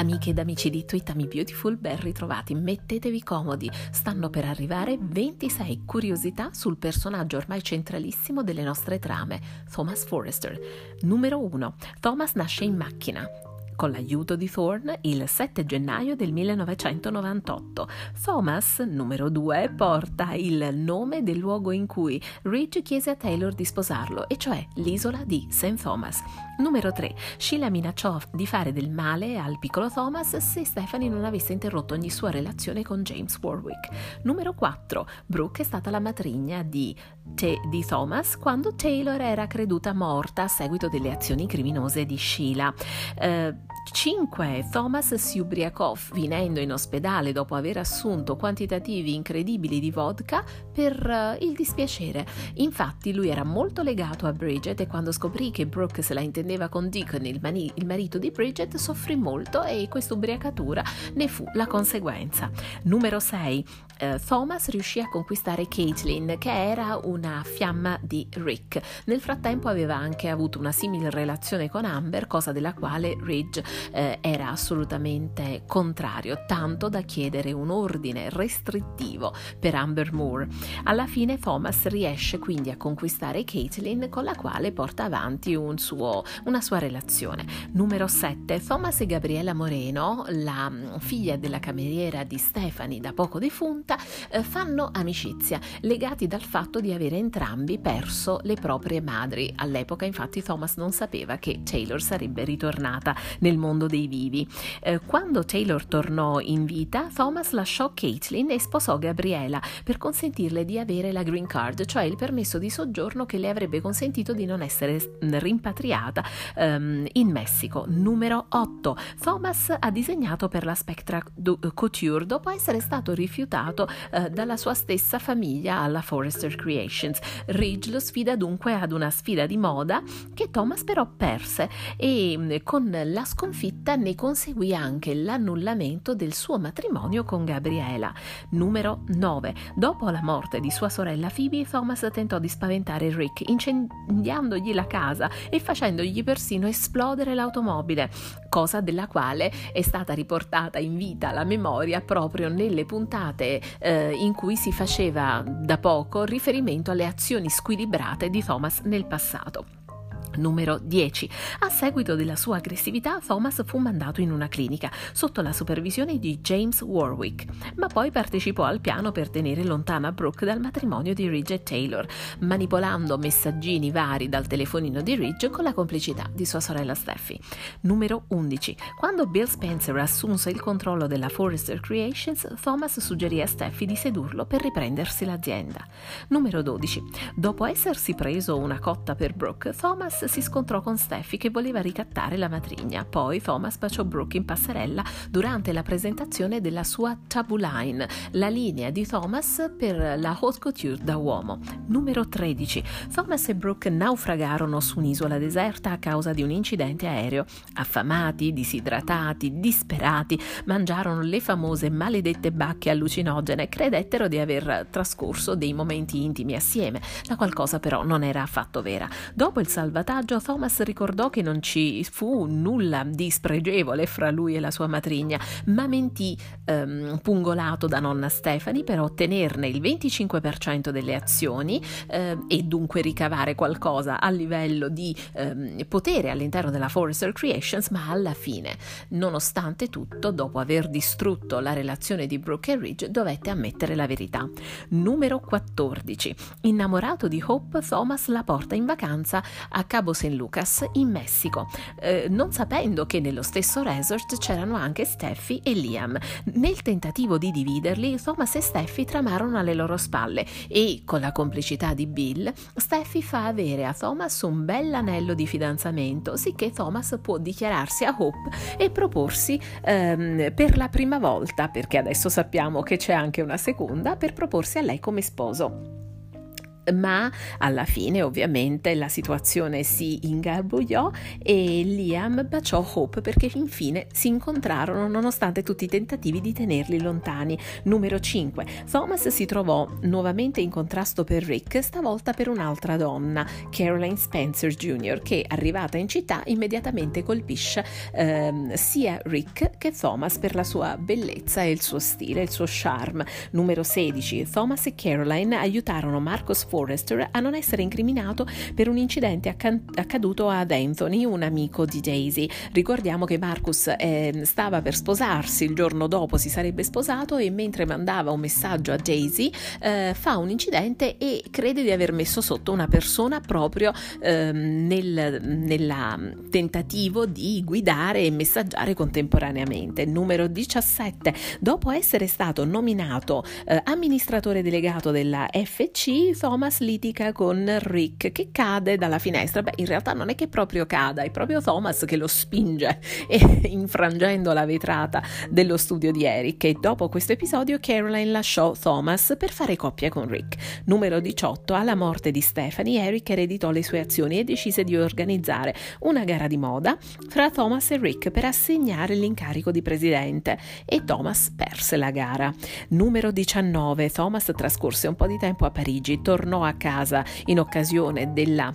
Amiche ed amici di Tweetami Beautiful, ben ritrovati, mettetevi comodi, stanno per arrivare 26 curiosità sul personaggio ormai centralissimo delle nostre trame, Thomas Forrester. Numero 1. Thomas nasce in macchina con l'aiuto di Thorne il 7 gennaio del 1998. Thomas, numero 2, porta il nome del luogo in cui Ridge chiese a Taylor di sposarlo, e cioè l'isola di St. Thomas. Numero 3. Sheila minacciò di fare del male al piccolo Thomas se Stephanie non avesse interrotto ogni sua relazione con James Warwick. Numero 4. Brooke è stata la matrigna di, Te- di Thomas quando Taylor era creduta morta a seguito delle azioni criminose di Sheila. Uh, 5. Thomas si ubriacò finendo in ospedale dopo aver assunto quantitativi incredibili di vodka per uh, il dispiacere. Infatti lui era molto legato a Bridget e quando scoprì che Brooke se la intendeva con Deacon, il, mani- il marito di Bridget, soffrì molto e questa ubriacatura ne fu la conseguenza. Numero 6. Eh, Thomas riuscì a conquistare Caitlin, che era una fiamma di Rick. Nel frattempo aveva anche avuto una simile relazione con Amber, cosa della quale Ridge eh, era assolutamente contrario, tanto da chiedere un ordine restrittivo per Amber Moore. Alla fine Thomas riesce quindi a conquistare Caitlin con la quale porta avanti un suo, una sua relazione. Numero 7. Thomas e Gabriella Moreno, la mm, figlia della cameriera di Stephanie da poco defunta, eh, fanno amicizia, legati dal fatto di avere entrambi perso le proprie madri. All'epoca infatti Thomas non sapeva che Taylor sarebbe ritornata nel mondo dei vivi. Eh, quando Taylor tornò in vita, Thomas lasciò Caitlin e sposò Gabriela per consentirle di avere la green card, cioè il permesso di soggiorno che le avrebbe consentito di non essere rimpatriata um, in Messico. Numero 8. Thomas ha disegnato per la Spectra Couture dopo essere stato rifiutato uh, dalla sua stessa famiglia alla Forrester Creations. Ridge lo sfida dunque ad una sfida di moda che Thomas però perse e mm, con la sconfitta ne conseguì anche l'annullamento del suo matrimonio con Gabriela. Numero 9. Dopo la morte di sua sorella Phoebe, Thomas tentò di spaventare Rick incendiandogli la casa e facendogli persino esplodere l'automobile, cosa della quale è stata riportata in vita la memoria proprio nelle puntate eh, in cui si faceva da poco riferimento alle azioni squilibrate di Thomas nel passato. Numero 10. A seguito della sua aggressività, Thomas fu mandato in una clinica sotto la supervisione di James Warwick, ma poi partecipò al piano per tenere lontana Brooke dal matrimonio di Ridge e Taylor, manipolando messaggini vari dal telefonino di Ridge con la complicità di sua sorella Steffi. Numero 11. Quando Bill Spencer assunse il controllo della Forrester Creations, Thomas suggerì a Steffi di sedurlo per riprendersi l'azienda. Numero 12. Dopo essersi preso una cotta per Brooke, Thomas si scontrò con Steffi che voleva ricattare la matrigna. Poi Thomas baciò Brooke in passerella durante la presentazione della sua Taboo Line, la linea di Thomas per la haute couture da uomo. Numero 13. Thomas e Brooke naufragarono su un'isola deserta a causa di un incidente aereo. Affamati, disidratati, disperati, mangiarono le famose maledette bacche allucinogene e credettero di aver trascorso dei momenti intimi assieme. La qualcosa però non era affatto vera. Dopo il salvataggio salvataggio Thomas ricordò che non ci fu nulla di spregevole fra lui e la sua matrigna, ma mentì ehm, pungolato da nonna Stephanie per ottenerne il 25% delle azioni eh, e dunque ricavare qualcosa a livello di ehm, potere all'interno della Forrester Creations, ma alla fine, nonostante tutto, dopo aver distrutto la relazione di Brooke e Ridge, dovette ammettere la verità. Numero 14. Innamorato di Hope, Thomas la porta in vacanza a Cabo Cabo San Lucas in Messico, eh, non sapendo che nello stesso resort c'erano anche Steffi e Liam. Nel tentativo di dividerli, Thomas e Steffi tramarono alle loro spalle e, con la complicità di Bill, Steffi fa avere a Thomas un bell'anello di fidanzamento, sicché Thomas può dichiararsi a Hope e proporsi ehm, per la prima volta, perché adesso sappiamo che c'è anche una seconda, per proporsi a lei come sposo. Ma alla fine ovviamente la situazione si ingarbugliò e Liam baciò Hope perché infine si incontrarono nonostante tutti i tentativi di tenerli lontani. Numero 5. Thomas si trovò nuovamente in contrasto per Rick, stavolta per un'altra donna, Caroline Spencer Jr., che arrivata in città immediatamente colpisce ehm, sia Rick che Thomas per la sua bellezza e il suo stile, il suo charme. Numero 16. Thomas e Caroline aiutarono Marcus Forrester a non essere incriminato per un incidente acc- accaduto ad Anthony, un amico di Daisy. Ricordiamo che Marcus eh, stava per sposarsi, il giorno dopo si sarebbe sposato e mentre mandava un messaggio a Daisy eh, fa un incidente e crede di aver messo sotto una persona proprio eh, nel nella tentativo di guidare e messaggiare contemporaneamente. Numero 17. Dopo essere stato nominato eh, amministratore delegato della FC, Thomas litiga con Rick che cade dalla finestra. Beh, in realtà non è che proprio cada, è proprio Thomas che lo spinge e, infrangendo la vetrata dello studio di Eric. E dopo questo episodio Caroline lasciò Thomas per fare coppia con Rick. Numero 18. Alla morte di Stephanie, Eric ereditò le sue azioni e decise di organizzare una gara di moda fra Thomas e Rick per assegnare l'incarico di presidente e Thomas perse la gara. Numero 19. Thomas trascorse un po' di tempo a Parigi, tornò a casa in occasione della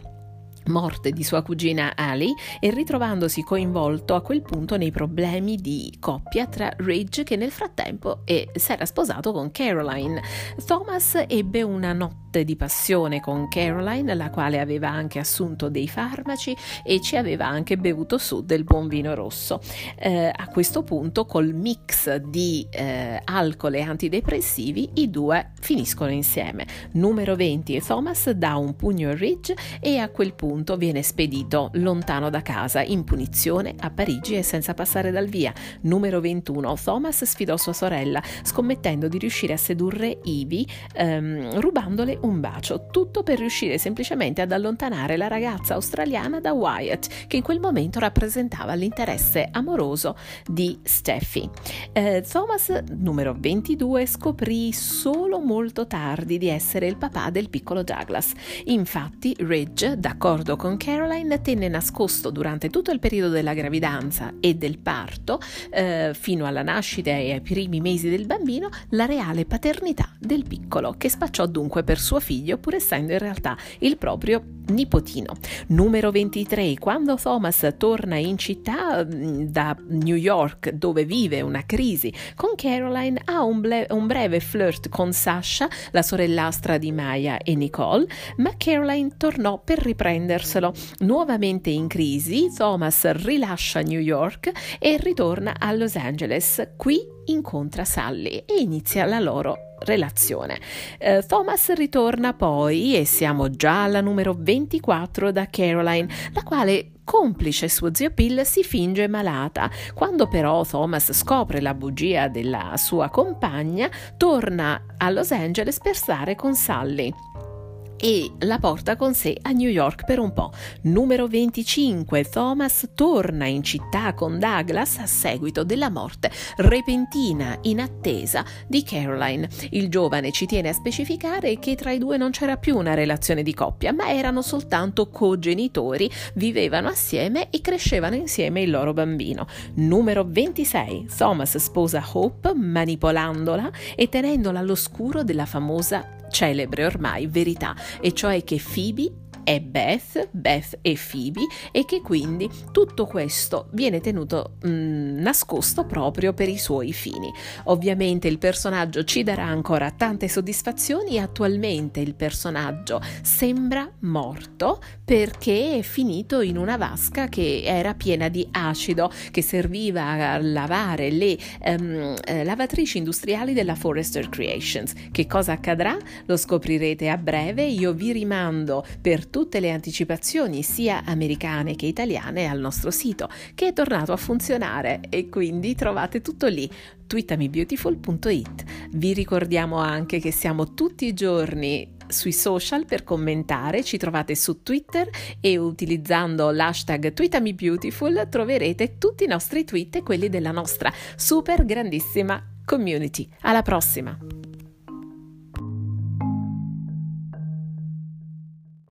morte di sua cugina Ali e ritrovandosi coinvolto a quel punto nei problemi di coppia tra Ridge che nel frattempo si era sposato con Caroline. Thomas ebbe una notte di passione con Caroline, la quale aveva anche assunto dei farmaci e ci aveva anche bevuto su del buon vino rosso. Eh, a questo punto, col mix di eh, alcol e antidepressivi, i due finiscono insieme. Numero 20 Thomas dà un pugno a Ridge e a quel punto viene spedito lontano da casa in punizione a Parigi e senza passare dal via. Numero 21 Thomas sfidò sua sorella scommettendo di riuscire a sedurre Ivy ehm, rubandole un bacio, tutto per riuscire semplicemente ad allontanare la ragazza australiana da Wyatt, che in quel momento rappresentava l'interesse amoroso di Steffi. Eh, Thomas, numero 22, scoprì solo molto tardi di essere il papà del piccolo Douglas. Infatti, Ridge, d'accordo con Caroline, tenne nascosto durante tutto il periodo della gravidanza e del parto, eh, fino alla nascita e ai primi mesi del bambino, la reale paternità del piccolo, che spacciò dunque per suo suo figlio, pur essendo in realtà il proprio nipotino. Numero 23. Quando Thomas torna in città mm, da New York, dove vive una crisi con Caroline, ha un, ble- un breve flirt con Sasha, la sorellastra di Maya e Nicole, ma Caroline tornò per riprenderselo. Nuovamente in crisi, Thomas rilascia New York e ritorna a Los Angeles. Qui incontra Sally e inizia la loro relazione. Eh, Thomas ritorna poi e siamo già alla numero 24 da Caroline, la quale complice suo zio Bill si finge malata. Quando però Thomas scopre la bugia della sua compagna, torna a Los Angeles per stare con Sally e la porta con sé a New York per un po'. Numero 25. Thomas torna in città con Douglas a seguito della morte repentina in attesa di Caroline. Il giovane ci tiene a specificare che tra i due non c'era più una relazione di coppia, ma erano soltanto cogenitori, vivevano assieme e crescevano insieme il loro bambino. Numero 26. Thomas sposa Hope manipolandola e tenendola all'oscuro della famosa celebre ormai verità, e cioè che Phoebe è Beth, Beth e Phoebe e che quindi tutto questo viene tenuto mh, mm, nascosto proprio per i suoi fini. Ovviamente il personaggio ci darà ancora tante soddisfazioni e attualmente il personaggio sembra morto perché è finito in una vasca che era piena di acido che serviva a lavare le um, lavatrici industriali della Forrester Creations. Che cosa accadrà? Lo scoprirete a breve. Io vi rimando per tutte le anticipazioni sia americane che italiane al nostro sito che è tornato a funzionare e quindi trovate tutto lì twitamibeautiful.it. Vi ricordiamo anche che siamo tutti i giorni sui social per commentare, ci trovate su Twitter e utilizzando l'hashtag TweetamiBeautiful troverete tutti i nostri tweet e quelli della nostra super grandissima community. Alla prossima!